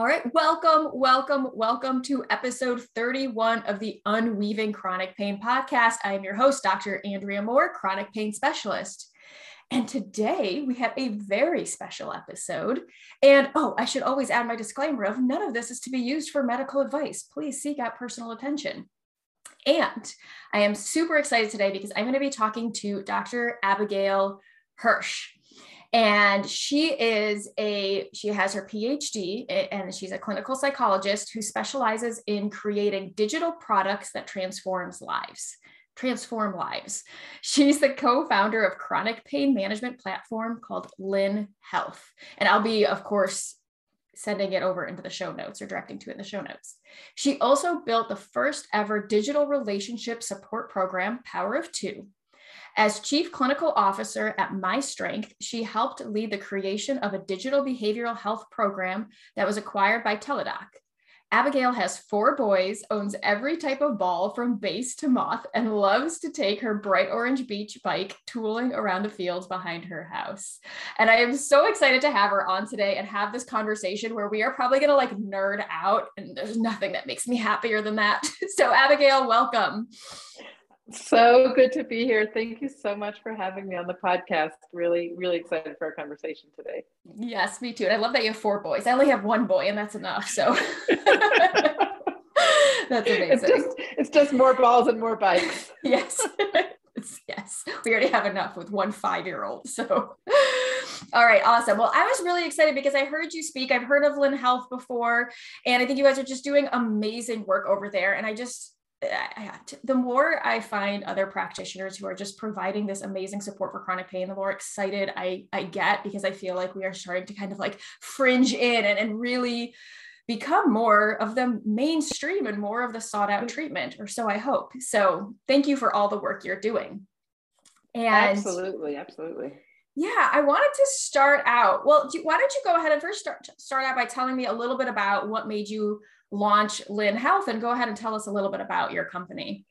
All right, welcome, welcome, welcome to episode 31 of the Unweaving Chronic Pain podcast. I am your host, Dr. Andrea Moore, chronic pain specialist. And today we have a very special episode. And oh, I should always add my disclaimer of none of this is to be used for medical advice. Please seek out personal attention. And I am super excited today because I'm going to be talking to Dr. Abigail Hirsch and she is a she has her phd and she's a clinical psychologist who specializes in creating digital products that transforms lives transform lives she's the co-founder of chronic pain management platform called lin health and i'll be of course sending it over into the show notes or directing to it in the show notes. She also built the first ever digital relationship support program, Power of Two, as Chief Clinical Officer at My Strength, she helped lead the creation of a digital behavioral health program that was acquired by Teladoc. Abigail has four boys, owns every type of ball from base to moth, and loves to take her bright orange beach bike tooling around the fields behind her house. And I am so excited to have her on today and have this conversation where we are probably going to like nerd out. And there's nothing that makes me happier than that. So, Abigail, welcome. So good to be here. Thank you so much for having me on the podcast. Really, really excited for our conversation today. Yes, me too. And I love that you have four boys. I only have one boy, and that's enough. So that's amazing. It's just, it's just more balls and more bikes. yes. yes. We already have enough with one five year old. So, all right, awesome. Well, I was really excited because I heard you speak. I've heard of Lin Health before, and I think you guys are just doing amazing work over there. And I just, the more I find other practitioners who are just providing this amazing support for chronic pain, the more excited I, I get because I feel like we are starting to kind of like fringe in and, and really become more of the mainstream and more of the sought out mm. treatment, or so I hope. So thank you for all the work you're doing. And absolutely, absolutely. Yeah, I wanted to start out. Well, do, why don't you go ahead and first start start out by telling me a little bit about what made you launch Lin Health and go ahead and tell us a little bit about your company.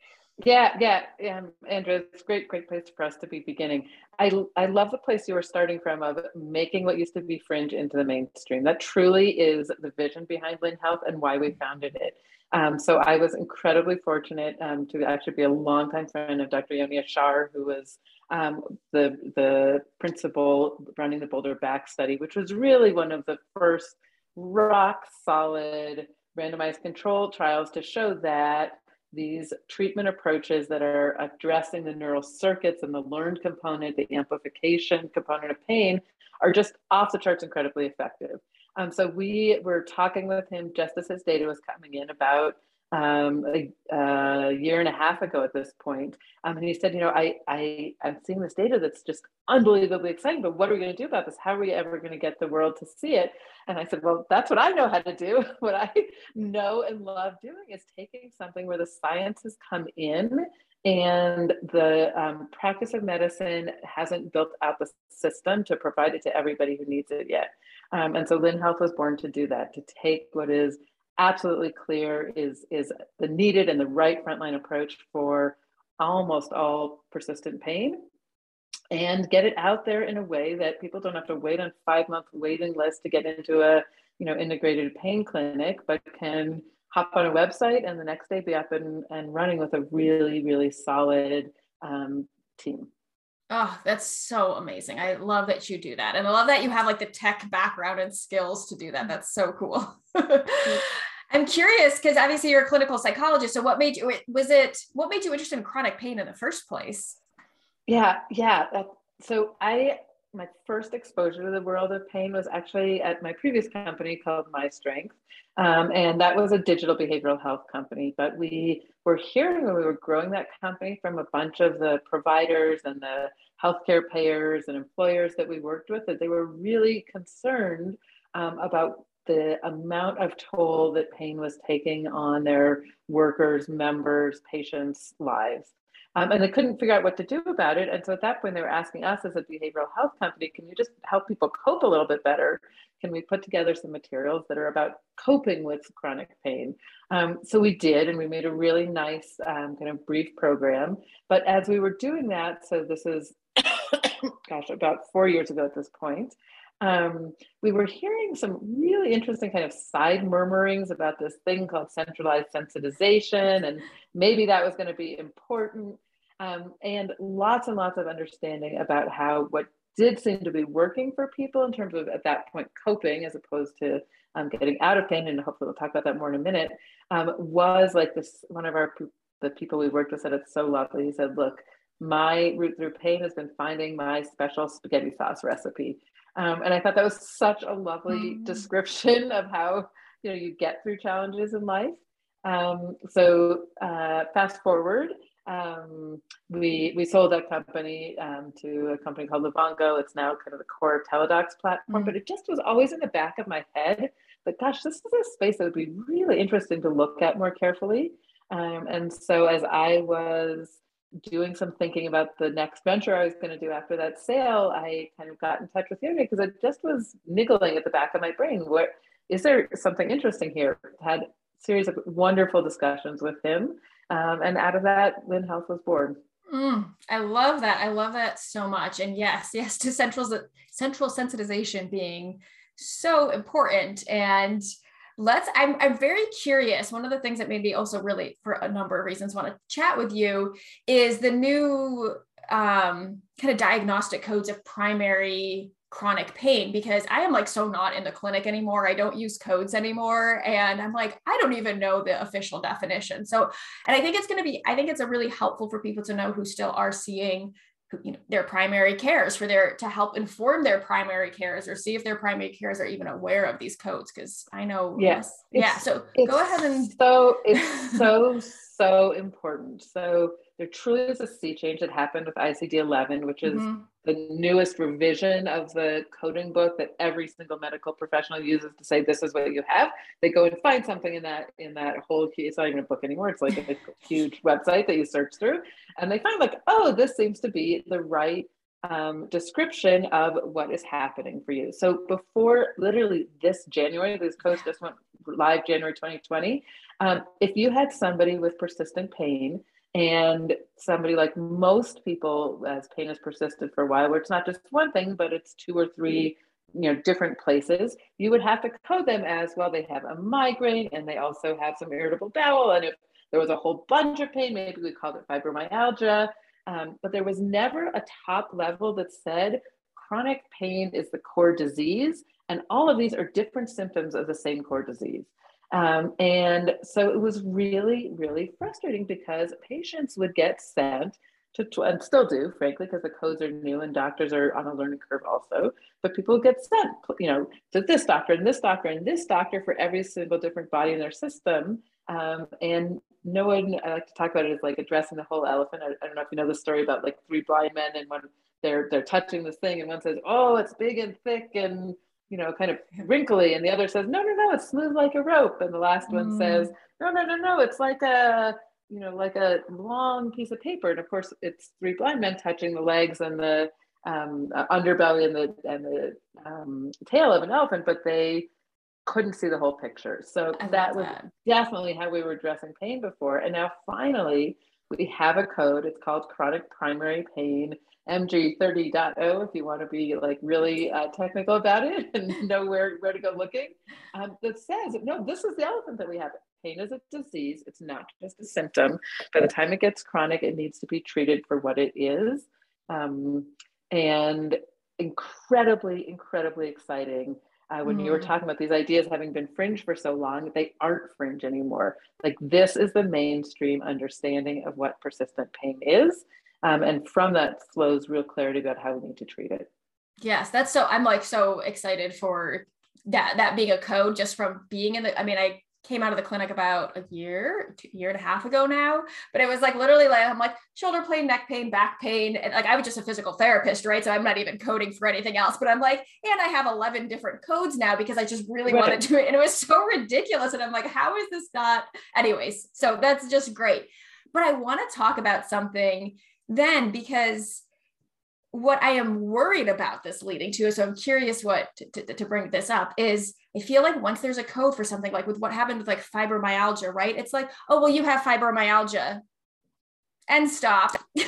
Yeah, yeah, Andrea, it's a great, great place for us to be beginning. I, I love the place you were starting from of making what used to be fringe into the mainstream. That truly is the vision behind Lin Health and why we founded it. Um, so I was incredibly fortunate um, to actually be a longtime friend of Dr. Yoni Ashar, who was um, the the principal running the Boulder Back study, which was really one of the first rock solid randomized control trials to show that these treatment approaches that are addressing the neural circuits and the learned component, the amplification component of pain, are just off the charts incredibly effective. Um, so we were talking with him just as his data was coming in about um, a, a, year and a half ago at this point. Um, and he said, you know, I, I, I'm seeing this data that's just unbelievably exciting, but what are we going to do about this? How are we ever going to get the world to see it? And I said, well, that's what I know how to do. what I know and love doing is taking something where the science has come in and the um, practice of medicine hasn't built out the system to provide it to everybody who needs it yet. Um, and so Lin Health was born to do that, to take what is absolutely clear is, is the needed and the right frontline approach for almost all persistent pain and get it out there in a way that people don't have to wait on five month waiting list to get into a you know integrated pain clinic but can hop on a website and the next day be up and, and running with a really really solid um, team Oh, that's so amazing. I love that you do that. And I love that you have like the tech background and skills to do that. That's so cool. I'm curious because obviously you're a clinical psychologist. So what made you was it what made you interested in chronic pain in the first place? Yeah, yeah. so I my first exposure to the world of pain was actually at my previous company called My Strength, um, and that was a digital behavioral health company. But we were hearing when we were growing that company from a bunch of the providers and the healthcare payers and employers that we worked with that they were really concerned um, about the amount of toll that pain was taking on their workers, members, patients' lives. Um, and they couldn't figure out what to do about it. And so at that point, they were asking us as a behavioral health company, can you just help people cope a little bit better? Can we put together some materials that are about coping with chronic pain? Um, so we did, and we made a really nice um, kind of brief program. But as we were doing that, so this is, gosh, about four years ago at this point, um, we were hearing some really interesting kind of side murmurings about this thing called centralized sensitization, and maybe that was going to be important. Um, and lots and lots of understanding about how what did seem to be working for people in terms of at that point coping as opposed to um, getting out of pain and hopefully we'll talk about that more in a minute um, was like this one of our the people we worked with said it's so lovely he said look my route through pain has been finding my special spaghetti sauce recipe um, and i thought that was such a lovely mm. description of how you know you get through challenges in life um, so uh, fast forward um, we we sold that company um, to a company called Livongo. It's now kind of the core of Teladoc's platform, mm-hmm. but it just was always in the back of my head. But gosh, this is a space that would be really interesting to look at more carefully. Um, and so as I was doing some thinking about the next venture I was going to do after that sale, I kind of got in touch with Yoni because it just was niggling at the back of my brain. What is there something interesting here? Had series of wonderful discussions with him um, and out of that, Lin Health was born. Mm, I love that. I love that so much. And yes, yes, to central central sensitization being so important. And let's I'm I'm very curious. One of the things that made me also really, for a number of reasons, want to chat with you is the new um, kind of diagnostic codes of primary chronic pain because I am like so not in the clinic anymore. I don't use codes anymore. And I'm like, I don't even know the official definition. So, and I think it's going to be, I think it's a really helpful for people to know who still are seeing you know their primary cares for their to help inform their primary cares or see if their primary cares are even aware of these codes because i know yes yeah so go ahead and so it's so so important so there truly is a sea change that happened with ICD-11, which is mm-hmm. the newest revision of the coding book that every single medical professional uses to say this is what you have. They go and find something in that in that whole it's not even a book anymore. It's like a huge website that you search through, and they find like, oh, this seems to be the right um, description of what is happening for you. So before literally this January, this codes just went live January 2020. Um, if you had somebody with persistent pain and somebody like most people as pain has persisted for a while where it's not just one thing but it's two or three you know different places you would have to code them as well they have a migraine and they also have some irritable bowel. And if there was a whole bunch of pain maybe we called it fibromyalgia. Um, but there was never a top level that said chronic pain is the core disease. And all of these are different symptoms of the same core disease um, and so it was really, really frustrating because patients would get sent to, and still do, frankly, because the codes are new and doctors are on a learning curve also. But people get sent, you know, to this doctor and this doctor and this doctor for every single different body in their system. Um, and no one, I like to talk about it as like addressing the whole elephant. I, I don't know if you know the story about like three blind men and when they're they're touching this thing and one says, "Oh, it's big and thick and you know, kind of wrinkly, and the other says, no, no, no, it's smooth like a rope, and the last one mm. says, no, no, no, no, it's like a, you know, like a long piece of paper, and of course, it's three blind men touching the legs and the um, uh, underbelly and the and the um, tail of an elephant, but they couldn't see the whole picture. So that was that. definitely how we were addressing pain before, and now finally we have a code. It's called chronic primary pain MG30.0 if you want to be like really uh, technical about it and know where, where to go looking. Um, that says, no, this is the elephant that we have. Pain is a disease. It's not just a symptom. By the time it gets chronic, it needs to be treated for what it is. Um, and incredibly, incredibly exciting. Uh, when mm. you were mm. talking about these ideas having been fringe for so long, they aren't fringe anymore. Like this is the mainstream understanding of what persistent pain is. Um, and from that flows real clarity about how we need to treat it. Yes, that's so. I'm like so excited for that that being a code just from being in the. I mean, I came out of the clinic about a year, year and a half ago now. But it was like literally like I'm like shoulder pain, neck pain, back pain, and like I was just a physical therapist, right? So I'm not even coding for anything else. But I'm like, and I have 11 different codes now because I just really right. wanted to do it, and it was so ridiculous. And I'm like, how is this not? Anyways, so that's just great. But I want to talk about something then because what I am worried about this leading to, so I'm curious what to, to, to, bring this up is I feel like once there's a code for something like with what happened with like fibromyalgia, right? It's like, oh, well, you have fibromyalgia and stop. you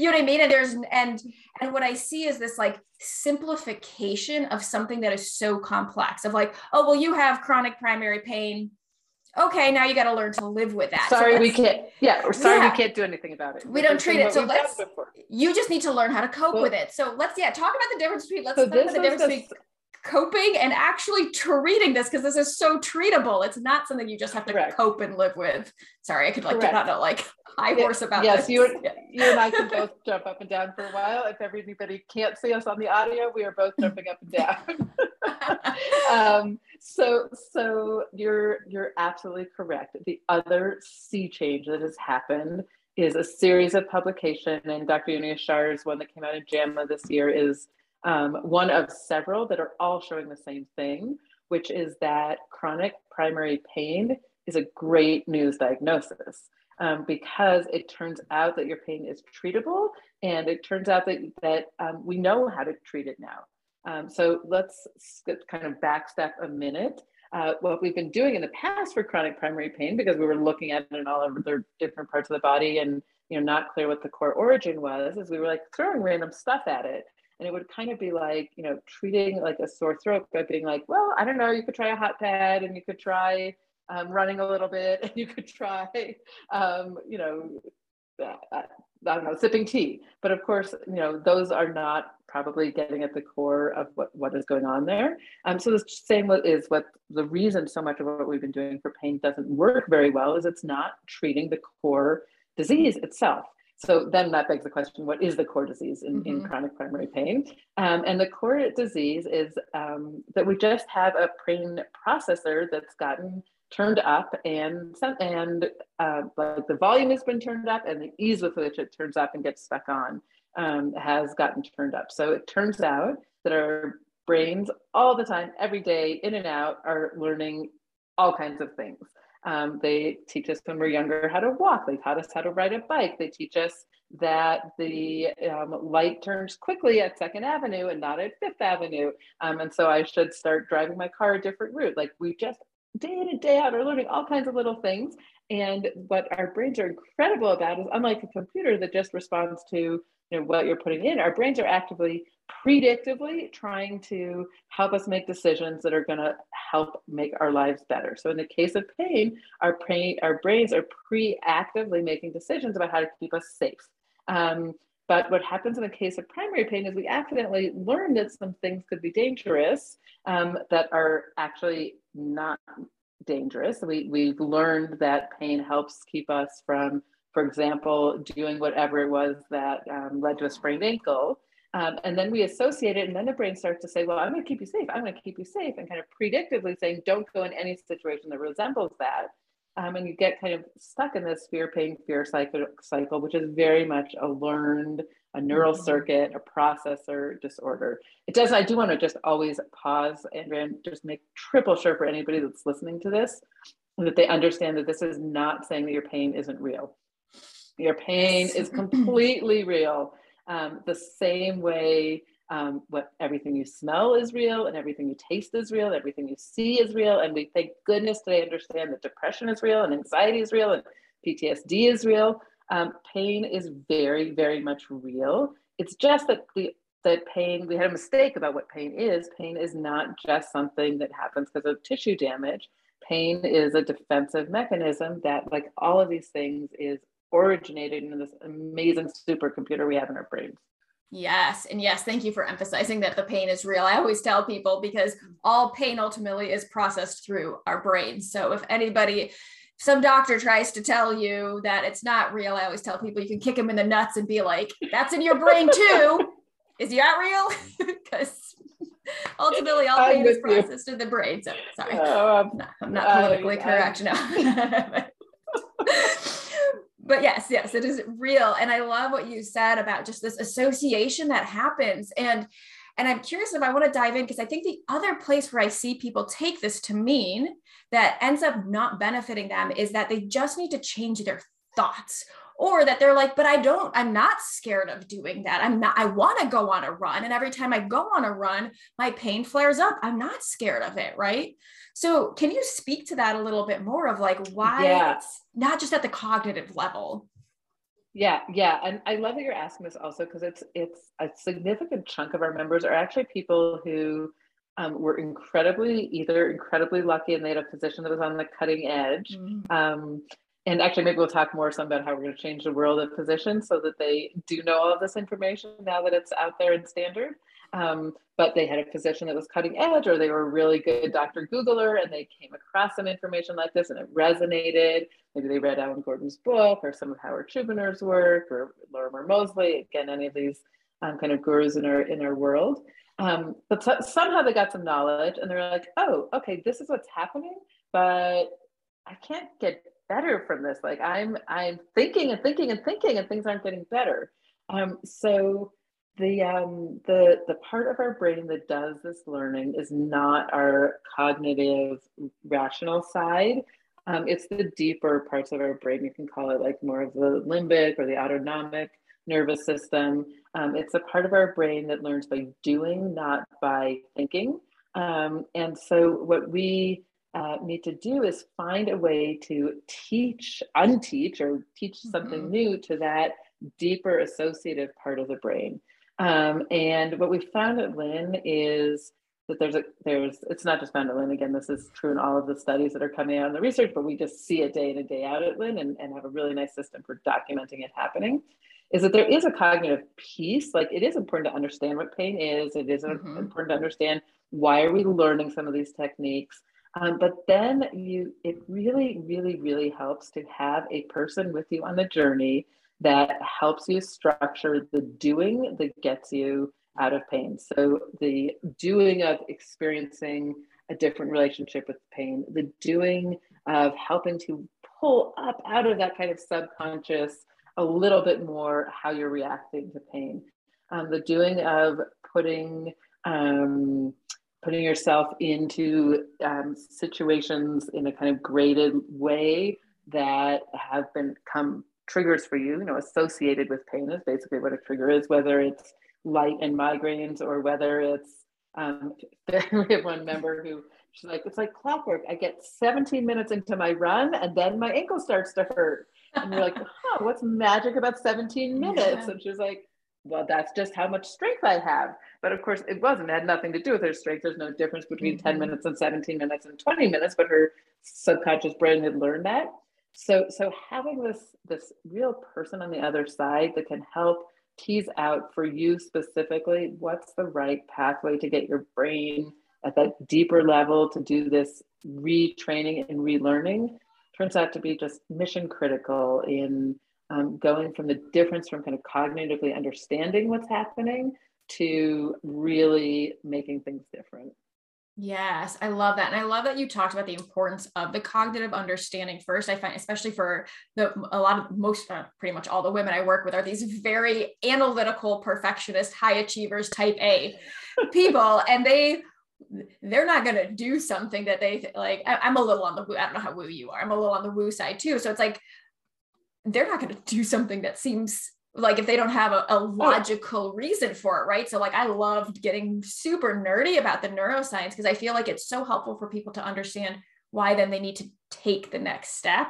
know what I mean? And there's and and what I see is this like simplification of something that is so complex of like, oh well, you have chronic primary pain. Okay, now you got to learn to live with that. Sorry, so we can't. Yeah, we're sorry yeah. we can't do anything about it. We don't treat it. So let's. You just need to learn how to cope well, with it. So let's yeah talk about the difference between let's so talk about the difference between coping and actually treating this because this is so treatable. It's not something you just have to Correct. cope and live with. Sorry, I could like Correct. get on a like high horse about yes, this. you and, you and I can both jump up and down for a while. If everybody can't see us on the audio, we are both jumping up and down. um, so so you're you're absolutely correct. The other sea change that has happened is a series of publication, and Dr. Yoni Ashar's one that came out in JAMA this year is um, one of several that are all showing the same thing, which is that chronic primary pain is a great news diagnosis um, because it turns out that your pain is treatable and it turns out that, that um, we know how to treat it now. Um, so let's kind of backstep a minute. Uh, what we've been doing in the past for chronic primary pain, because we were looking at it in all of the different parts of the body and you know not clear what the core origin was, is we were like throwing random stuff at it and it would kind of be like you know treating like a sore throat by being like well i don't know you could try a hot pad and you could try um, running a little bit and you could try um, you know uh, uh, I don't know, sipping tea. But of course, you know, those are not probably getting at the core of what, what is going on there. Um, so the same is what the reason so much of what we've been doing for pain doesn't work very well is it's not treating the core disease itself. So then that begs the question, what is the core disease in, mm-hmm. in chronic primary pain? Um, and the core disease is um, that we just have a pain processor that's gotten turned up and and uh, like the volume has been turned up and the ease with which it turns up and gets stuck on um, has gotten turned up. So it turns out that our brains all the time, every day, in and out, are learning all kinds of things. Um, they teach us when we're younger how to walk. They taught us how to ride a bike. They teach us that the um, light turns quickly at Second Avenue and not at Fifth Avenue. Um, and so I should start driving my car a different route. Like we just day in and day out are learning all kinds of little things. And what our brains are incredible about is unlike a computer that just responds to you know, what you're putting in, our brains are actively predictively trying to help us make decisions that are going to help make our lives better. So in the case of pain, our brain, our brains are pre-actively making decisions about how to keep us safe. Um, but what happens in the case of primary pain is we accidentally learn that some things could be dangerous um, that are actually not dangerous. We, we've learned that pain helps keep us from, for example, doing whatever it was that um, led to a sprained ankle. Um, and then we associate it, and then the brain starts to say, Well, I'm going to keep you safe. I'm going to keep you safe, and kind of predictively saying, Don't go in any situation that resembles that. Um, and you get kind of stuck in this fear, pain, fear cycle, cycle, which is very much a learned, a neural mm-hmm. circuit, a processor disorder. It does. I do want to just always pause, and just make triple sure for anybody that's listening to this that they understand that this is not saying that your pain isn't real. Your pain is completely real um, the same way um, what everything you smell is real and everything you taste is real, everything you see is real. And we thank goodness today understand that depression is real and anxiety is real and PTSD is real. Um, pain is very, very much real. It's just that the that pain, we had a mistake about what pain is. Pain is not just something that happens because of tissue damage. Pain is a defensive mechanism that, like all of these things, is originated in this amazing supercomputer we have in our brains. Yes. And yes, thank you for emphasizing that the pain is real. I always tell people because all pain ultimately is processed through our brains. So if anybody, some doctor tries to tell you that it's not real, I always tell people you can kick them in the nuts and be like, that's in your brain too. is that real? Because ultimately all pain is processed you. in the brain. So sorry. Oh, um, no, I'm not politically I, correct. I, no. but yes, yes, it is real. And I love what you said about just this association that happens. And and I'm curious if I want to dive in because I think the other place where I see people take this to mean that ends up not benefiting them is that they just need to change their thoughts or that they're like but i don't i'm not scared of doing that i'm not i want to go on a run and every time i go on a run my pain flares up i'm not scared of it right so can you speak to that a little bit more of like why yeah. not just at the cognitive level Yeah, yeah, and I love that you're asking this also because it's it's a significant chunk of our members are actually people who um, were incredibly either incredibly lucky and they had a position that was on the cutting edge. Mm-hmm. Um, and actually, maybe we'll talk more some about how we're going to change the world of physicians so that they do know all of this information now that it's out there in standard. Um, but they had a physician that was cutting edge, or they were a really good Dr. Googler and they came across some information like this and it resonated. Maybe they read Alan Gordon's book or some of Howard Schubiner work or Lorimer Moseley. Again, any of these um, kind of gurus in our in our world. Um, but so, somehow they got some knowledge and they're like, oh, okay, this is what's happening, but I can't get better from this. Like I'm I'm thinking and thinking and thinking and things aren't getting better. Um, so the um, the the part of our brain that does this learning is not our cognitive rational side. Um, it's the deeper parts of our brain. You can call it like more of the limbic or the autonomic nervous system. Um, it's a part of our brain that learns by doing, not by thinking. Um, and so, what we uh, need to do is find a way to teach, unteach, or teach something mm-hmm. new to that deeper associative part of the brain. Um, and what we found at Lin is that there's a there's it's not just found at Lin. Again, this is true in all of the studies that are coming out in the research, but we just see it day in and day out at Lin and, and have a really nice system for documenting it happening is that there is a cognitive piece. Like it is important to understand what pain is. It is mm-hmm. important to understand why are we learning some of these techniques. Um, but then you, it really, really, really helps to have a person with you on the journey that helps you structure the doing that gets you out of pain. So the doing of experiencing a different relationship with pain, the doing of helping to pull up out of that kind of subconscious a little bit more how you're reacting to pain. Um, the doing of putting um, putting yourself into um, situations in a kind of graded way that have become triggers for you, you know, associated with pain is basically what a trigger is, whether it's light and migraines or whether it's um, we have one member who she's like, it's like clockwork. I get 17 minutes into my run and then my ankle starts to hurt. And you're like, huh, what's magic about 17 minutes? Yeah. And she's like, well, that's just how much strength I have. But of course, it wasn't. It had nothing to do with her strength. There's no difference between mm-hmm. 10 minutes and 17 minutes and 20 minutes, but her subconscious brain had learned that. So, so having this this real person on the other side that can help tease out for you specifically what's the right pathway to get your brain at that deeper level to do this retraining and relearning turns out to be just mission critical in um, going from the difference from kind of cognitively understanding what's happening to really making things different. Yes, I love that. And I love that you talked about the importance of the cognitive understanding first. I find, especially for the a lot of most, uh, pretty much all the women I work with are these very analytical, perfectionist, high achievers, type A people. and they they're not going to do something that they like. I, am a little on the woo. I don't know how woo you are. I'm a little on the woo side too. So it's like they're not going to do something that seems like if they don't have a, a, oh. logical reason for it, right? So like I loved getting super nerdy about the neuroscience because I feel like it's so helpful for people to understand why then they need to take the next step.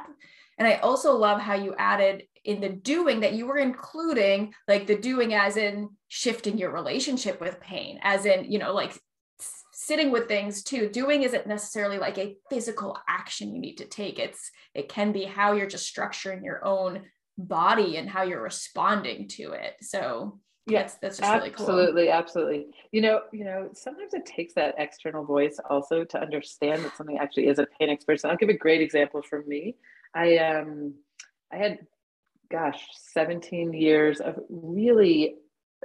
And I also love how you added in the doing that you were including like the doing as in shifting your relationship with pain, as in, you know, like sitting with things too doing isn't necessarily like a physical action you need to take. It's it can be how you're just structuring your own body and how you're responding to it. So yes that's, just absolutely, really cool. absolutely absolutely. You know you know sometimes it takes that external voice also to understand that something actually is a pain experience. I'll give a great example from me. I um i had gosh 17 years of really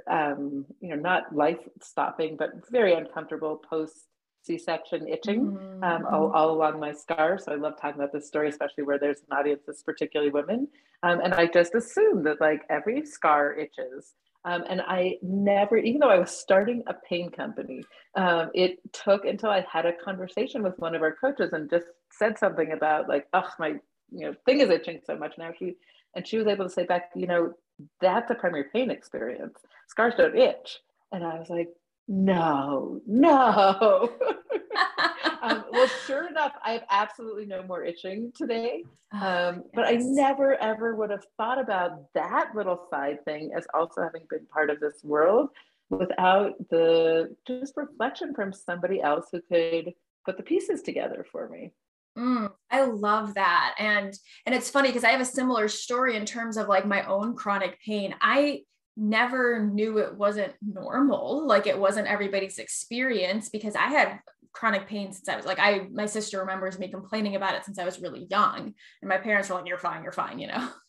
um, you know, not life stopping, but very uncomfortable post C-section itching mm-hmm. um, all, all, along my scar. So I love talking about this story, especially where there's an audience that's particularly women. Um, and I just assumed that like every scar itches. Um, and I never, even though I was starting a pain company, um, it took until I had a conversation with one of our coaches and just said something about like, oh, my, you know, thing is itching so much now. She, and she was able to say back, you know, that's a primary pain experience. Scars don't itch. And I was like, no, no. um, well, sure enough, I have absolutely no more itching today. Oh, um, but I never ever would have thought about that little side thing as also having been part of this world without the just reflection from somebody else who could put the pieces together for me. Mm, I love that. And and it's funny because I have a similar story in terms of like my own chronic pain. I never knew it wasn't normal, like it wasn't everybody's experience because I had chronic pain since I was like I my sister remembers me complaining about it since I was really young. And my parents were like, You're fine, you're fine, you know.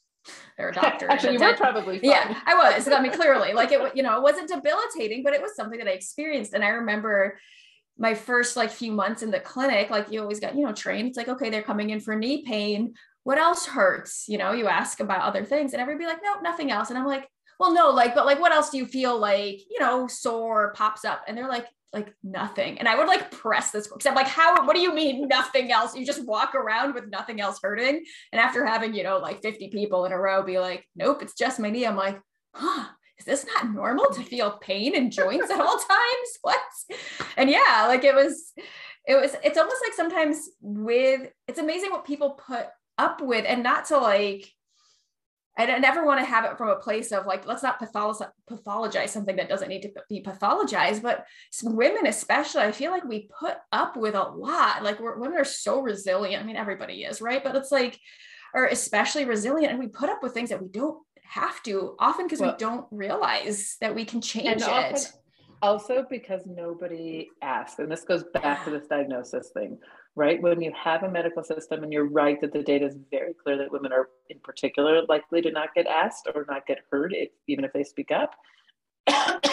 They're a doctor. Actually, you were probably fine. Yeah, I was. I mean, clearly, like it, you know, it wasn't debilitating, but it was something that I experienced. And I remember my first like few months in the clinic, like you always got, you know, trained. It's like, okay, they're coming in for knee pain. What else hurts? You know, you ask about other things and everybody like, no, nothing else. And I'm like, well, no, like, but like, what else do you feel like, you know, sore pops up? And they're like, like nothing. And I would like press this because I'm like, how, what do you mean nothing else? You just walk around with nothing else hurting. And after having, you know, like 50 people in a row be like, nope, it's just my knee. I'm like, huh, is this not normal to feel pain in joints at all times? What? And yeah, like it was, it was, it's almost like sometimes with, it's amazing what people put up with and not to like, I never want to have it from a place of like, let's not pathologize, pathologize something that doesn't need to be pathologized. But women, especially, I feel like we put up with a lot. Like women are so resilient. I mean, everybody is, right? But it's like, are especially resilient, and we put up with things that we don't have to often because well, we don't realize that we can change it also because nobody asks and this goes back to this diagnosis thing right? When you have a medical system and you're right that the data is very clear that women are in particular likely to not get asked or not get heard if, even if they speak up.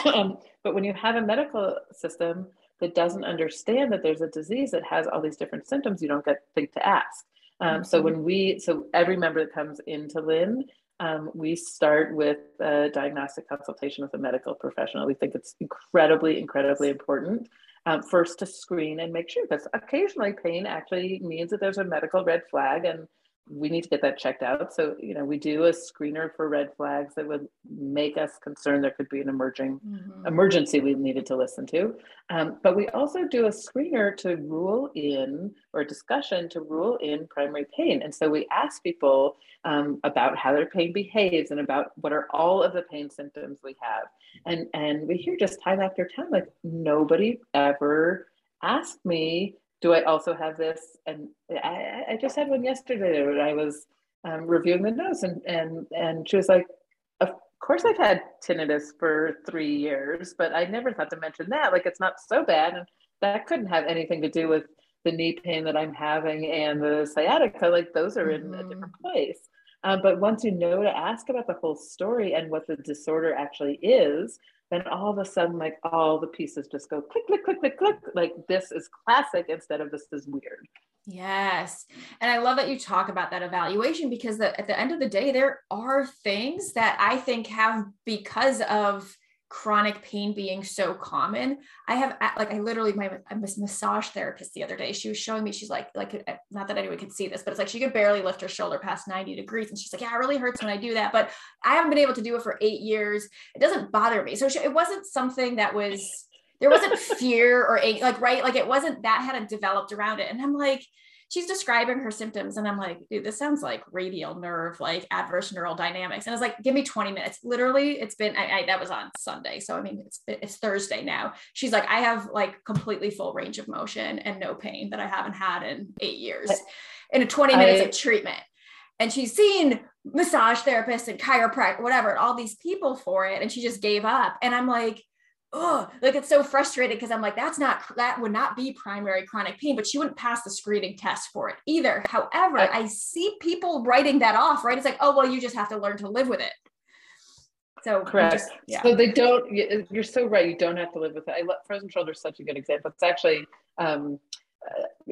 Um, but when you have a medical system that doesn't understand that there's a disease that has all these different symptoms you don't get think to ask. Um, mm-hmm. so when we so every member that comes into lin um, we start with a diagnostic consultation with a medical professional. We think it's incredibly, incredibly important um, first to screen and make sure because occasionally pain actually means that there's a medical red flag and we need to get that checked out. So, you know, we do a screener for red flags that would make us concerned there could be an emerging mm-hmm. emergency we needed to listen to. Um, but we also do a screener to rule in or discussion to rule in primary pain. And so we ask people um, about how their pain behaves and about what are all of the pain symptoms we have. And, and we hear just time after time, like nobody ever asked me do I also have this? And I, I just had one yesterday when I was um, reviewing the notes, and and and she was like, "Of course, I've had tinnitus for three years, but I never thought to mention that. Like, it's not so bad, and that couldn't have anything to do with the knee pain that I'm having and the sciatica. Like, those are in mm-hmm. a different place." Um, but once you know to ask about the whole story and what the disorder actually is, then all of a sudden, like all the pieces just go click, click, click, click, click. Like this is classic instead of this is weird. Yes. And I love that you talk about that evaluation because the, at the end of the day, there are things that I think have because of chronic pain being so common i have like i literally my massage therapist the other day she was showing me she's like like uh, not that anyone could see this but it's like she could barely lift her shoulder past 90 degrees and she's like yeah it really hurts when i do that but i haven't been able to do it for eight years. It doesn't bother me. So she, it wasn't something that was there wasn't fear or like right? Like it wasn't that hadn't developed around it. And i'm like she's describing her symptoms and i'm like dude this sounds like radial nerve like adverse neural dynamics. And it's like give me 20 minutes. Literally it's been I, I, that was on sunday. So i mean it's it's thursday now. She's like i have like completely full range of motion and no pain that i haven't had in eight years in a 20 minutes I, of treatment. And she's seen massage therapists and chiropractor whatever all these people for it and she just gave up. And i'm like oh, like it's so frustrating because I'm like, that's not, that would not be primary chronic pain, but she wouldn't pass the screening test for it either. However, I, I see people writing that off, right? It's like, oh, well, you just have to learn to live with it. So correct. Just, yeah. So they don't, you're so right. You don't have to live with it. I love frozen shoulder is such a good example. It's actually, um,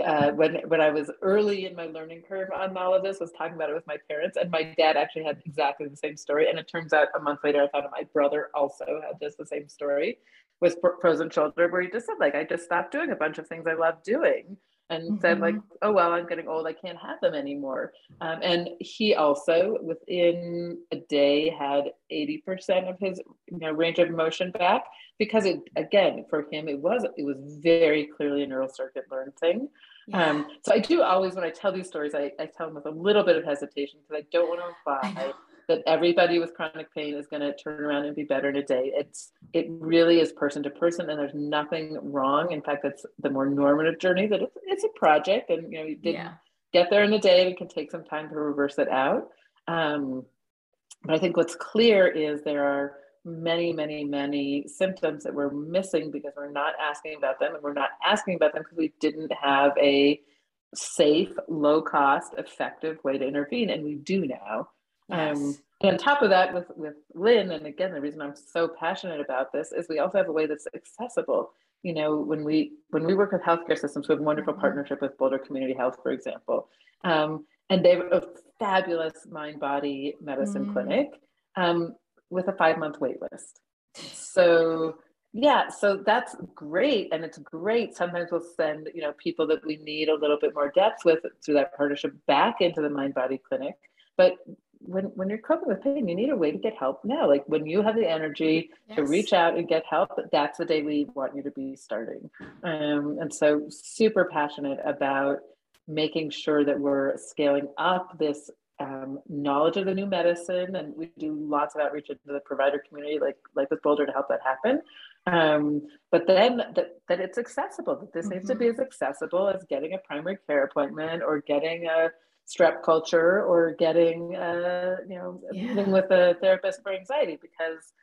uh, when when I was early in my learning curve on all of this, was talking about it with my parents, and my dad actually had exactly the same story. And it turns out a month later, I found out my brother also had just the same story with frozen shoulder, where he just said like, I just stopped doing a bunch of things I love doing, and mm-hmm. said like oh well i'm getting old i can't have them anymore um, and he also within a day had 80% of his you know range of motion back because it again for him it was it was very clearly a neural circuit learned thing yeah. um, so i do always when i tell these stories i, I tell them with a little bit of hesitation because i don't want to imply that everybody with chronic pain is going to turn around and be better in a day. It's it really is person to person, and there's nothing wrong. In fact, it's the more normative journey that it's, it's a project, and you know you didn't yeah. get there in a day, and it can take some time to reverse it out. Um, but I think what's clear is there are many, many, many symptoms that we're missing because we're not asking about them, and we're not asking about them because we didn't have a safe, low cost, effective way to intervene, and we do now. Yes. Um, and on top of that, with, with Lin, and again, the reason I'm so passionate about this is we also have a way that's accessible. You know, when we when we work with healthcare systems, we have a wonderful mm-hmm. partnership with Boulder Community Health, for example, um, and they have a fabulous mind body medicine mm-hmm. clinic um, with a five month wait list. So yeah, so that's great, and it's great. Sometimes we'll send you know people that we need a little bit more depth with through that partnership back into the mind body clinic. But when when you're coping with pain, you need a way to get help now. Like when you have the energy yes. to reach out and get help, that's the day we want you to be starting. Um, and so super passionate about making sure that we're scaling up this um, knowledge of the new medicine, and we do lots of outreach into the provider community, like like with Boulder, to help that happen. Um, but then that, that it's accessible. That this mm-hmm. needs to be mm-hmm. as accessible as getting a primary care appointment or getting a strep culture or getting, uh, you know, yeah. meeting with a therapist for anxiety because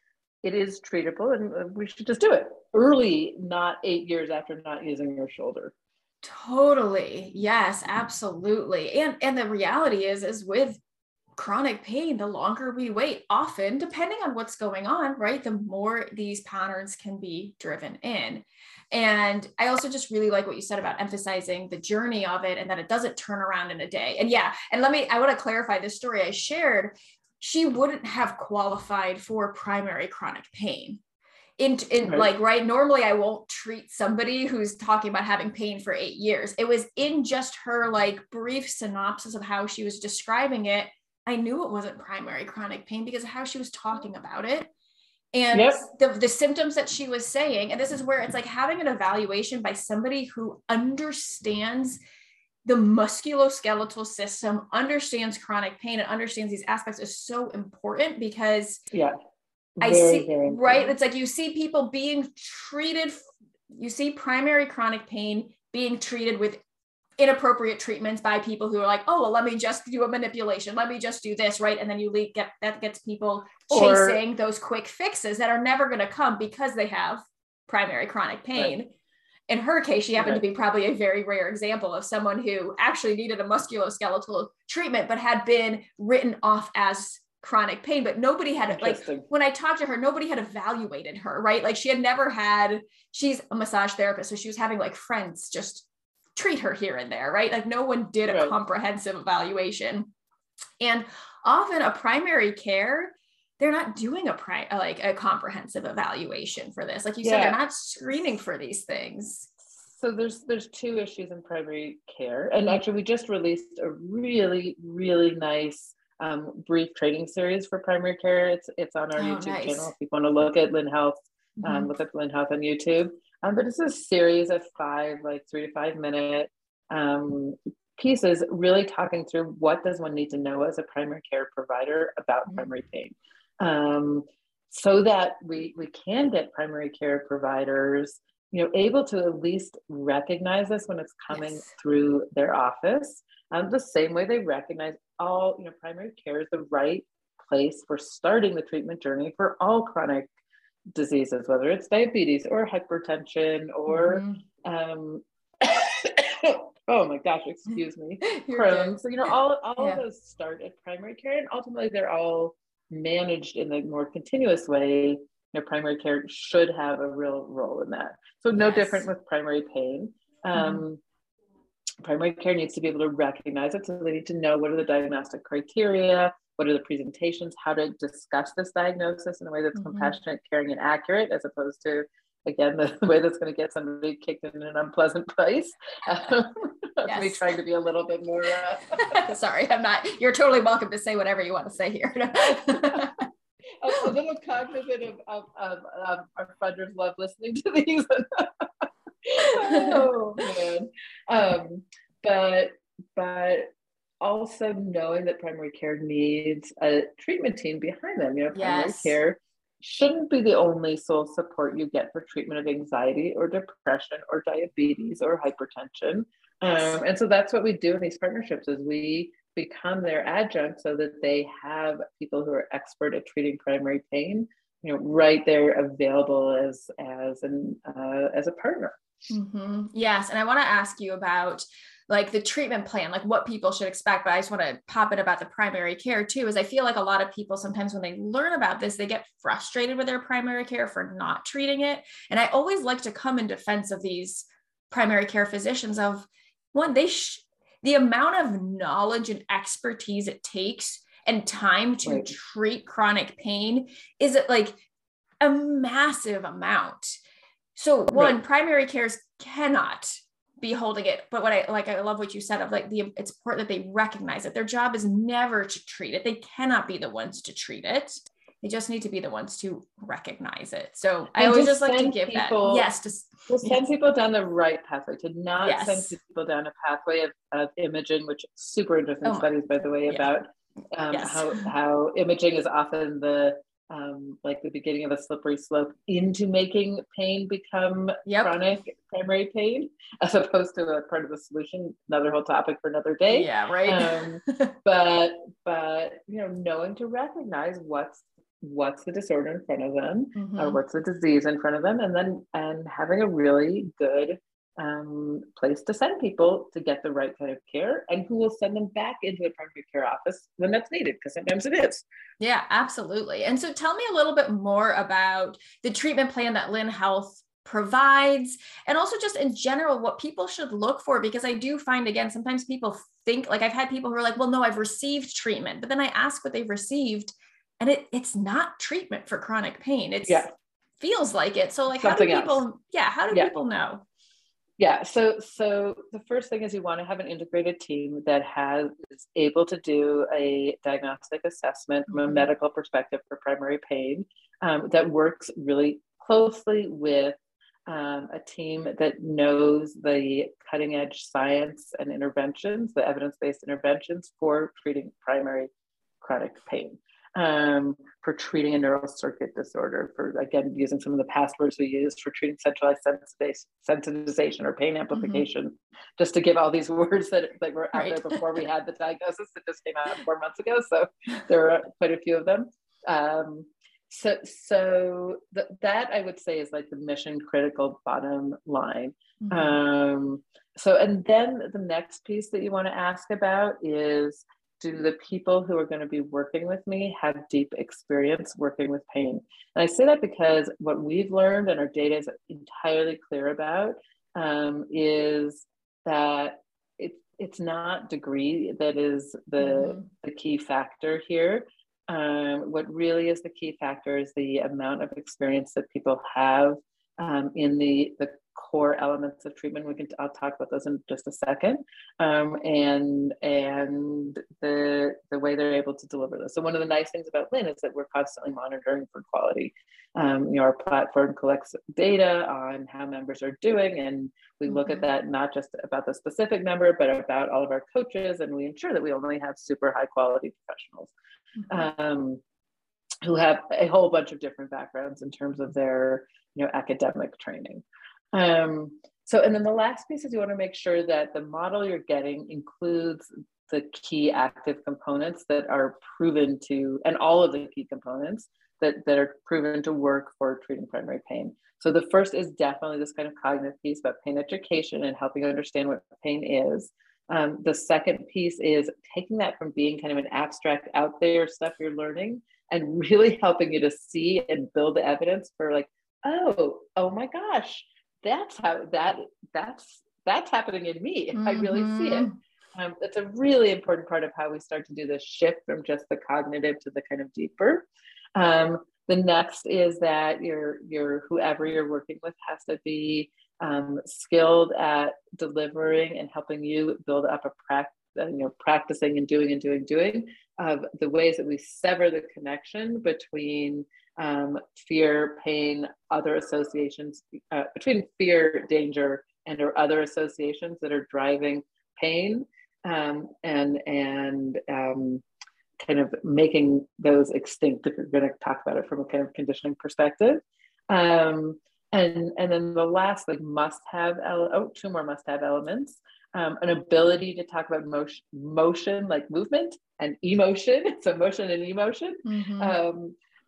it is treatable and uh, we should just do it early, not eight years after not using your shoulder. Totally. Yes, absolutely. And and the reality is is with chronic pain, the longer we wait, often depending on what's going on, right, the more these patterns can be driven in. And I also just really like what you said about emphasizing the journey of it and that it doesn't turn around in a day. And yeah, and let me, I want to clarify this story I shared. She wouldn't have qualified for primary chronic pain. In, in right. like right normally i won't treat somebody who's talking about having pain for eight years it was in just her like brief synopsis of how she was describing it i knew it wasn't primary chronic pain because of how she was talking about it. And yep. the, the symptoms that she was saying and this is where it's like having an evaluation by somebody who understands the musculoskeletal system understands chronic pain and understands these aspects is so important because yeah. Very, i see right? It's like you see people being treated you see primary chronic pain being treated with inappropriate treatments by people who are like, oh, well, let me just do a manipulation. Let me just do this, right? And then you get that gets people chasing or, those quick fixes that are never going to come because they have primary chronic pain. Right. In her case, she happened right. to be probably a very rare example of someone who actually needed a musculoskeletal treatment, but had been written off as chronic pain but nobody had like when i talked to her nobody had evaluated her right like she had never had she's a massage therapist so she was having like friends just treat her here and there, right? Like no one did a right. comprehensive evaluation. And often a primary care, they're not doing a pri- like a comprehensive evaluation for this. Like you yeah. said, they're not screening for these things. So there's there's two issues in primary care, and actually we just released a really really nice um, brief training series for primary care. It's it's on our oh, YouTube nice. channel. If you want to look at Lin Health, um, mm-hmm. look up Lin Health on YouTube. Um, but it's a series of five, like three to five minute um, pieces, really talking through what does one need to know as a primary care provider about mm-hmm. primary pain, um, so that we we can get primary care providers, you know, able to at least recognize this when it's coming yes. through their office, um, the same way they recognize all, you know, primary care is the right place for starting the treatment journey for all chronic diseases, whether it's diabetes or hypertension or, mm-hmm. um, oh my gosh, excuse me, Crohn's. So, you know, all, all yeah. of those start at primary care and ultimately they're all managed in a more continuous way. You know, primary care should have a real role in that. So, no yes. different with primary pain. Um, mm-hmm primary care needs to be able to recognize it. So they need to know what are the diagnostic criteria, what are the presentations, how to discuss this diagnosis in a way that's mm-hmm. compassionate, caring, and accurate, as opposed to again the, way that's going to get somebody kicked in an unpleasant place. Um, yes. Me trying to be a little bit more. Uh... Sorry, I'm not. You're totally welcome to say whatever you want to say here. a, a, little cognizant of, of, of, of, our funders love listening to these. oh man. Um, but but also knowing that primary care needs a treatment team behind them. You know, primary yes. care shouldn't be the only sole support you get for treatment of anxiety or depression or diabetes or hypertension. Um, and so that's what we do in these partnerships is we become their adjunct so that they have people who are expert at treating primary pain, you know, right there available as as an uh, as a partner. Mm-hmm. Yes, and I want to ask you about like the treatment plan, like what people should expect. But I just want to pop in about the primary care too, is I feel like a lot of people sometimes when they learn about this, they get frustrated with their primary care for not treating it. And I always like to come in defense of these primary care physicians of one, they sh- the amount of knowledge and expertise it takes and time to right. treat chronic pain is it like a massive amount. So one, right. primary cares cannot be holding it. But what I like, I love what you said of like the it's important that they recognize it. Their job is never to treat it. They cannot be the ones to treat it. They just need to be the ones to recognize it. So and I always just like to give people, that. Yes, just, to send yes. people down the right pathway, to not yes. send people down a pathway of, of imaging, which super interesting oh studies, by the way, yeah. about um, yes. how how imaging is often the um, like the beginning of a slippery slope into making pain become yep. chronic primary pain, as opposed to a part of the solution. Another whole topic for another day. Yeah, right. Um, but but you know, knowing to recognize what's what's the disorder in front of them, mm-hmm. or what's the disease in front of them, and then and having a really good um, place to send people to get the right kind of care and who will send them back into a primary care office when that's needed, because sometimes it is. Yeah, absolutely. And so tell me a little bit more about the treatment plan that Lin Health provides and also just in general what people should look for because i do find again sometimes people think like i've had people who are like well no i've received treatment but then i ask what they've received and it it's not treatment for chronic pain it's yeah feels like it so like Something how do people else. yeah how do yeah. people know yeah so so the first thing is you want to have an integrated team that has is able to do a diagnostic assessment from a mm-hmm. medical perspective for primary pain um, that works really closely with um, a team that knows the cutting edge science and interventions the evidence-based interventions for treating primary chronic pain um, for treating a neural circuit disorder, for again, using some of the past words we use for treating centralized sensitization or pain mm-hmm. amplification, mm-hmm. just to give all these words that, that were out right. there before we had the diagnosis that just came out four months ago. So there are quite a few of them. Um, so so th- that I would say is like the mission critical bottom line. Mm-hmm. Um, so and then the next piece that you want to ask about is do the people who are going to be working with me have deep experience working with pain? And I say that because what we've learned and our data is entirely clear about um, is that it's it's not degree that is the mm-hmm. the key factor here. Um, what really is the key factor is the amount of experience that people have um, in the the core elements of treatment. We can I'll talk about those in just a second, um, and and the the way they're able to deliver this. So one of the nice things about Lin is that we're constantly monitoring for quality. Um, you know, our platform collects data on how members are doing, and we look mm-hmm. at that not just about the specific member, but about all of our coaches, and we ensure that we only have super high quality professionals. Mm-hmm. Um, who have a whole bunch of different backgrounds in terms of their you know academic training um, so, and then the last piece is you want to make sure that the model you're getting includes the key active components that are proven to, and all of the key components that, that are proven to work for treating primary pain. So the first is definitely this kind of cognitive piece about pain education and helping understand what pain is. Um, the second piece is taking that from being kind of an abstract out there stuff you're learning and really helping you to see and build the evidence for like, oh, oh my gosh, that's how that that's that's happening in me. Mm-hmm. I really see it. Mm-hmm. Um, it's a really important part of how we start to do this shift from just the cognitive to the kind of deeper. Um, the next is that your your whoever you're working with has to be um, skilled at delivering and helping you build up a practice uh, you know practicing and doing and doing doing of the ways that we sever the connection between um, fear pain other associations uh, between fear danger and or other associations that are driving pain um, and and um, kind of making those extinct if you're going to talk about it from a kind of conditioning perspective. Um, and and then the last like must have ele- oh two more must have elements um, an ability to talk about motion motion like movement and emotion. So motion and emotion. Mm-hmm.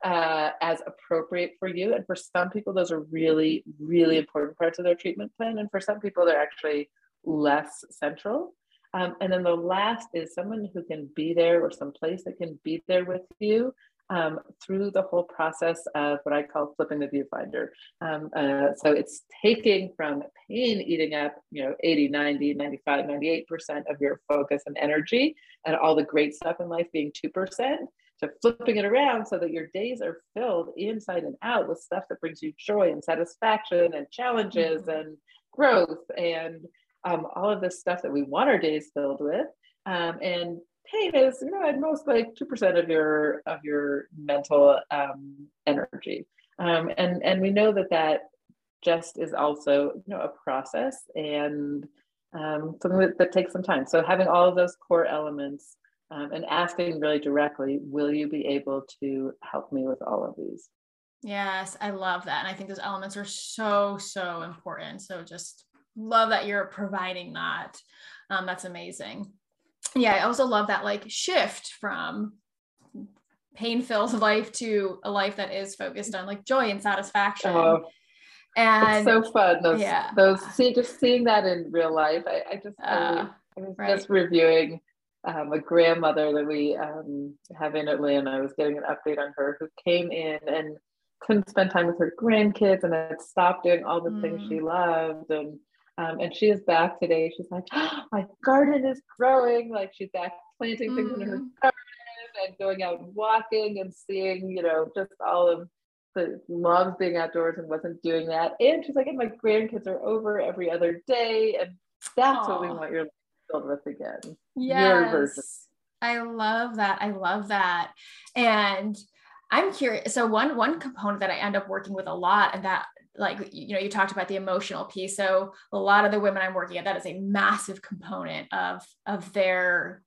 Uh, as appropriate for you. And for some people those are really really important parts of their treatment plan. And for some people they're actually less central. Um, and then the last is someone who can be there or some place that can be there with you um, through the whole process of what I call flipping the viewfinder. Um, uh, so it's taking from pain eating up, you know, 80, 90, 95, 98% of your focus and energy and all the great stuff in life being 2% to flipping it around so that your days are filled inside and out with stuff that brings you joy and satisfaction and challenges mm-hmm. and growth and um, all of this stuff that we want our days filled with. Um, and pain is you know at most like 2% of your of your mental um, energy um, and and we know that that just is also you know a process and um, something that, that takes some time so having all of those core elements um, and asking really directly will you be able to help me with all of these yes i love that and i think those elements are so so important so just love that you're providing that um, that's amazing yeah, I also love that like shift from pain filled life to a life that is focused on like joy and satisfaction. Oh, and it's so fun. Those, yeah. those see just seeing that in real life. I, I just uh, I, was right. just reviewing um, a grandmother that we um, have in Atlanta. I was getting an update on her who came in and couldn't spend time with her grandkids and had stopped doing all the mm. things she loved and um, and she is back today. She's like, oh, my garden is growing. Like she's back planting things mm. in her mm. garden and going out and walking and seeing, you know, just all of the loves being outdoors and wasn't doing that. And she's like, and my grandkids are over every other day. And that's Aww. what we want your life filled with again. Yes. I love that. I love that. And I'm curious. So one one component that I end up working with a lot, and that like you know you talked about the emotional piece so a lot of the women i'm working at that is a massive component of of their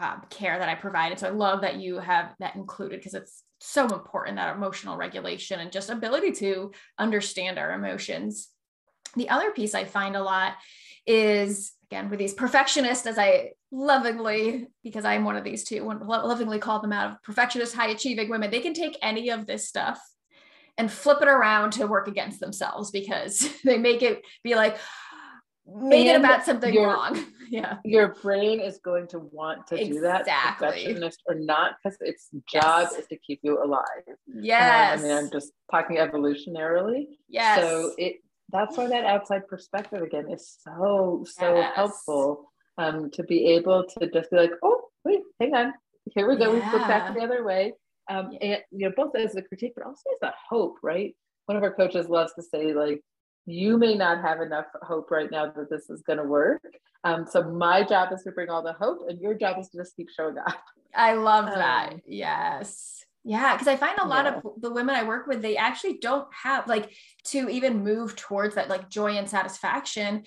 um, care that i provide and so i love that you have that included because it's so important that emotional regulation and just ability to understand our emotions the other piece i find a lot is again with these perfectionists as i lovingly because i'm one of these two lovingly call them out of perfectionist high achieving women they can take any of this stuff and flip it around to work against themselves because they make it be like make and it about something your, wrong. Yeah. Your brain is going to want to exactly. do that, perfectionist or not, because its job yes. is to keep you alive. Yes. Um, I mean, I'm just talking evolutionarily. Yes. So it that's why that outside perspective again is so, so yes. helpful. Um, to be able to just be like, oh, wait, hang on. Here we go. Yeah. We flip back the other way um, and you know both as a critique but also as a hope right one of our coaches loves to say like you may not have enough hope right now that this is going to work um, so my job is to bring all the hope and your job is to just keep showing up i love that um, yes yeah because i find a lot yeah. of the women i work with they actually don't have like to even move towards that like joy and satisfaction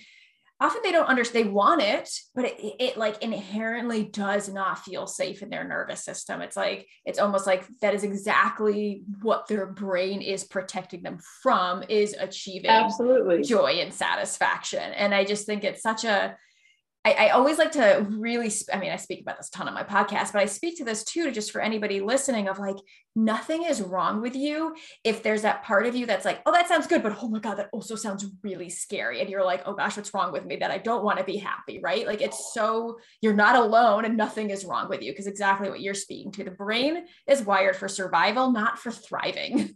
often they don't understand they want it but it, it, like inherently does not feel safe in their nervous system. It's like it's almost like that is exactly what their brain is protecting them from is achieving absolutely. joy and satisfaction. And i just think it's such a I, I, always like to really, I mean, I speak about this ton on my podcast, but I speak to this too, to just for anybody listening of like, nothing is wrong with you. If there's that part of you that's like, oh, that sounds good, but oh my God, that also sounds really scary. And you're like, oh gosh, what's wrong with me that I don't want to be happy, right? Like it's so, you're not alone and nothing is wrong with you because exactly what you're speaking to. The brain is wired for survival, not for thriving.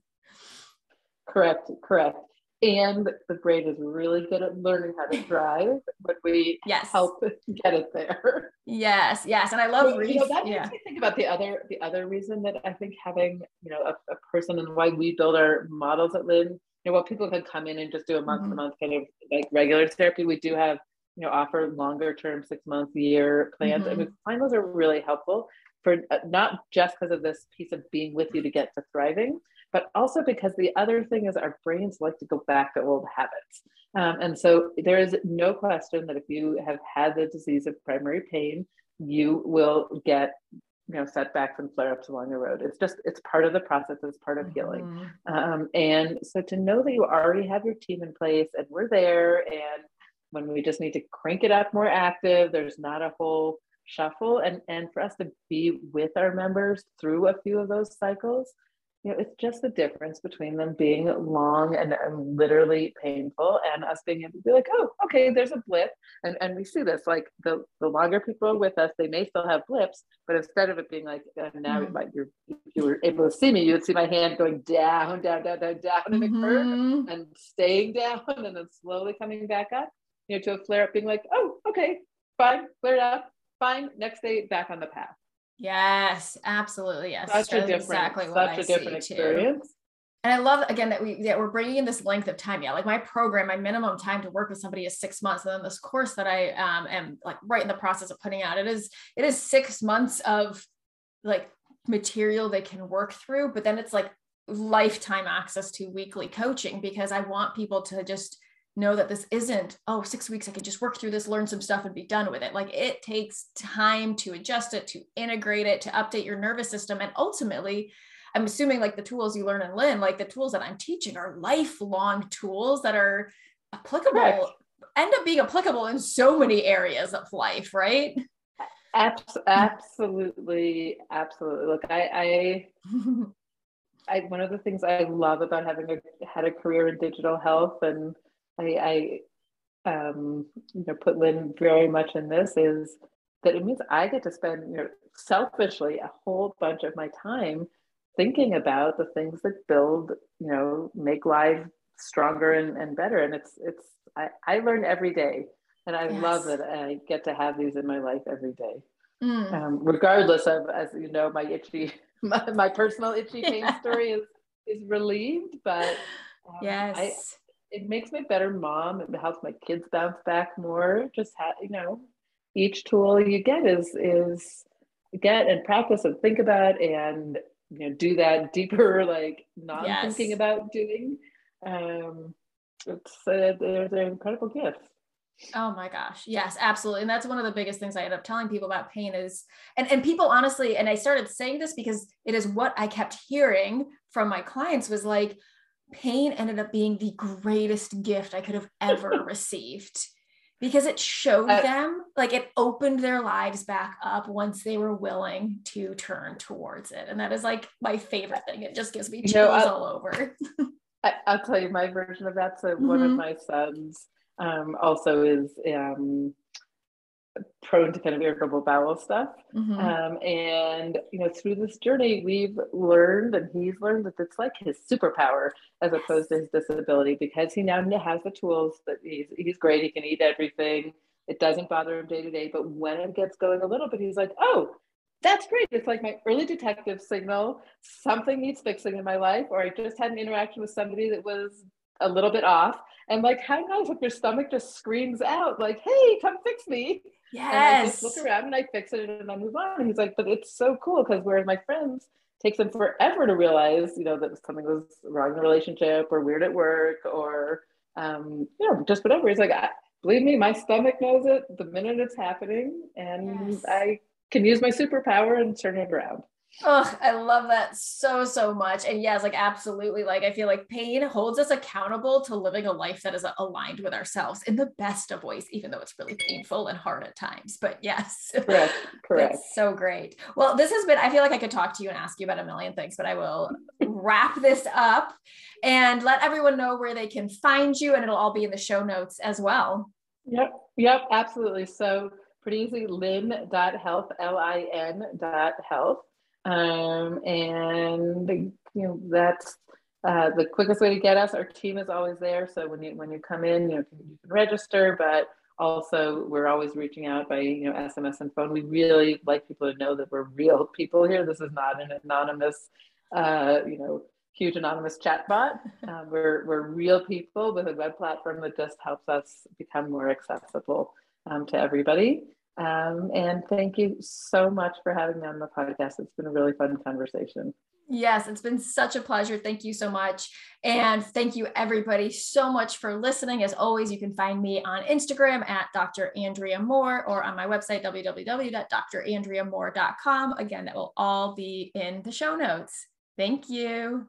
Correct, correct and the brain is really good at learning how to drive when we yes. help get it there. Yes, yes, and I love so, you know, that yeah. makes me think about the other the other reason that I think having you know a, a, person and why we build our models at Lin. You know, while people can come in and just do a month to month kind of like regular therapy, we do have you know offer longer term six month year plans, mm-hmm. and we find those are really helpful for uh, not just because of this piece of being with you to get to thriving, but also because the other thing is our brains like to go back to old habits. Um, and so there is no question that if you have had the disease of primary pain, you will get you know setbacks and flare-ups along the road it's just it's part of the process it's part of healing mm-hmm. um, and so to know that you already have your team in place and we're there and when we just need to crank it up more active there's not a whole shuffle and and for us to be with our members through a few of those cycles you know, it's just the difference between them being long and, and, literally painful and us being able to be like, oh, okay, there's a blip. And, and we see this like the, the longer people are with us, they may still have blips, but instead of it being like, uh, now mm-hmm. you're, if you were able to see me, you would see my hand going down, down, down, down, down in a curve and staying down and then slowly coming back up, you know, to a flare up being like, oh, okay, fine, flared up, fine, next day back on the path. Yes, absolutely. Yes. Such a different, exactly such a different experience. Too. And I love again that we that we're bringing in this length of time. Yeah, like my program, my minimum time to work with somebody is six months, and then this course that I um, am like right in the process of putting out, it is it is six months of like material they can work through, but then it's like lifetime access to weekly coaching because I want people to just know that this isn't oh six weeks i can just work through this learn some stuff and be done with it. Like it takes time to adjust it to integrate it to update your nervous system. And ultimately i'm assuming like the tools you learn in lin like the tools that i'm teaching are lifelong tools that are applicable end up being applicable in so many areas of life right? Absolutely absolutely. Look i i I, one of the things I love about having a, had a career in digital health and I, I um, you know, put Lin very much in this is that it means I get to spend, you know, selfishly a whole bunch of my time thinking about the things that build, you know, make life stronger and, and better. And it's, it's, I, I learn every day and I yes. love that I get to have these in my life every day. Mm. Um, regardless of, as you know, my itchy, my, my personal itchy pain yeah. story is, is relieved, but um, yes. I, it makes me a better mom. It helps my kids bounce back more. Just have, you know, each tool you get is is get and practice and think about and you know do that deeper like non thinking about doing. Um, it's uh, they're, they're incredible gifts. Oh my gosh. Yes, absolutely. And that's one of the biggest things I end up telling people about pain is and and people honestly and I started saying this because it is what I kept hearing from my clients was like pain ended up being the greatest gift I could have ever received because it showed uh, them like it opened their lives back up once they were willing to turn towards it. And that is like my favorite thing. It just gives me chills you know, all over. I, will tell you my version of that. So mm-hmm. one of mm-hmm. my sons um, also is um, prone to kind of irritable bowel stuff. Mm-hmm. Um, and, you know, through this journey, we've learned and he's learned that it's like his superpower as opposed to his disability because he now has the tools that he's, he's great. He can eat everything. It doesn't bother him day to day. But when it gets going a little bit, he's like, oh, that's great. It's like my early detective signal. Something needs fixing in my life, or I just had an interaction with somebody that was a little bit off. And like, how nice if your stomach just screams out, like, hey, come fix me. Yes. And I just look around and I fix it and I move on. And he's like, but it's so cool because whereas my friends takes them forever to realize, you know, that something was wrong in the relationship or weird at work or, um, you know, just whatever. He's like, believe me, my stomach knows it the minute it's happening, and yes. I can use my superpower and turn it around. Oh, I love that so, so much. And yes, like absolutely. Like I feel like pain holds us accountable to living a life that is aligned with ourselves in the best of ways, even though it's really painful and hard at times. But yes. Correct. Correct. so great. Well, this has been, I feel like I could talk to you and ask you about a million things, but I will wrap this up and let everyone know where they can find you. And it'll all be in the show notes as well. Yep. Yep. Absolutely. So pretty easy, lin.health, L-I-N dot health. Um, and you know that's uh, the quickest way to get us, our team is always there. So when you when you come in, you know you can register, but also we're always reaching out by you know SMS and phone. We really like people to know that we're real people here. This is not an anonymous, uh, you know, huge anonymous chatbot. Uh, we're we're real people with a web platform that just helps us become more accessible um, to everybody. Um, and thank you so much for having me on the podcast. It's been a really fun conversation. Yes, it's been such a pleasure. Thank you so much. And thank you, everybody, so much for listening. As always, you can find me on Instagram at Dr. Andrea Moore or on my website, www.drandreamoore.com. Again, that will all be in the show notes. Thank you.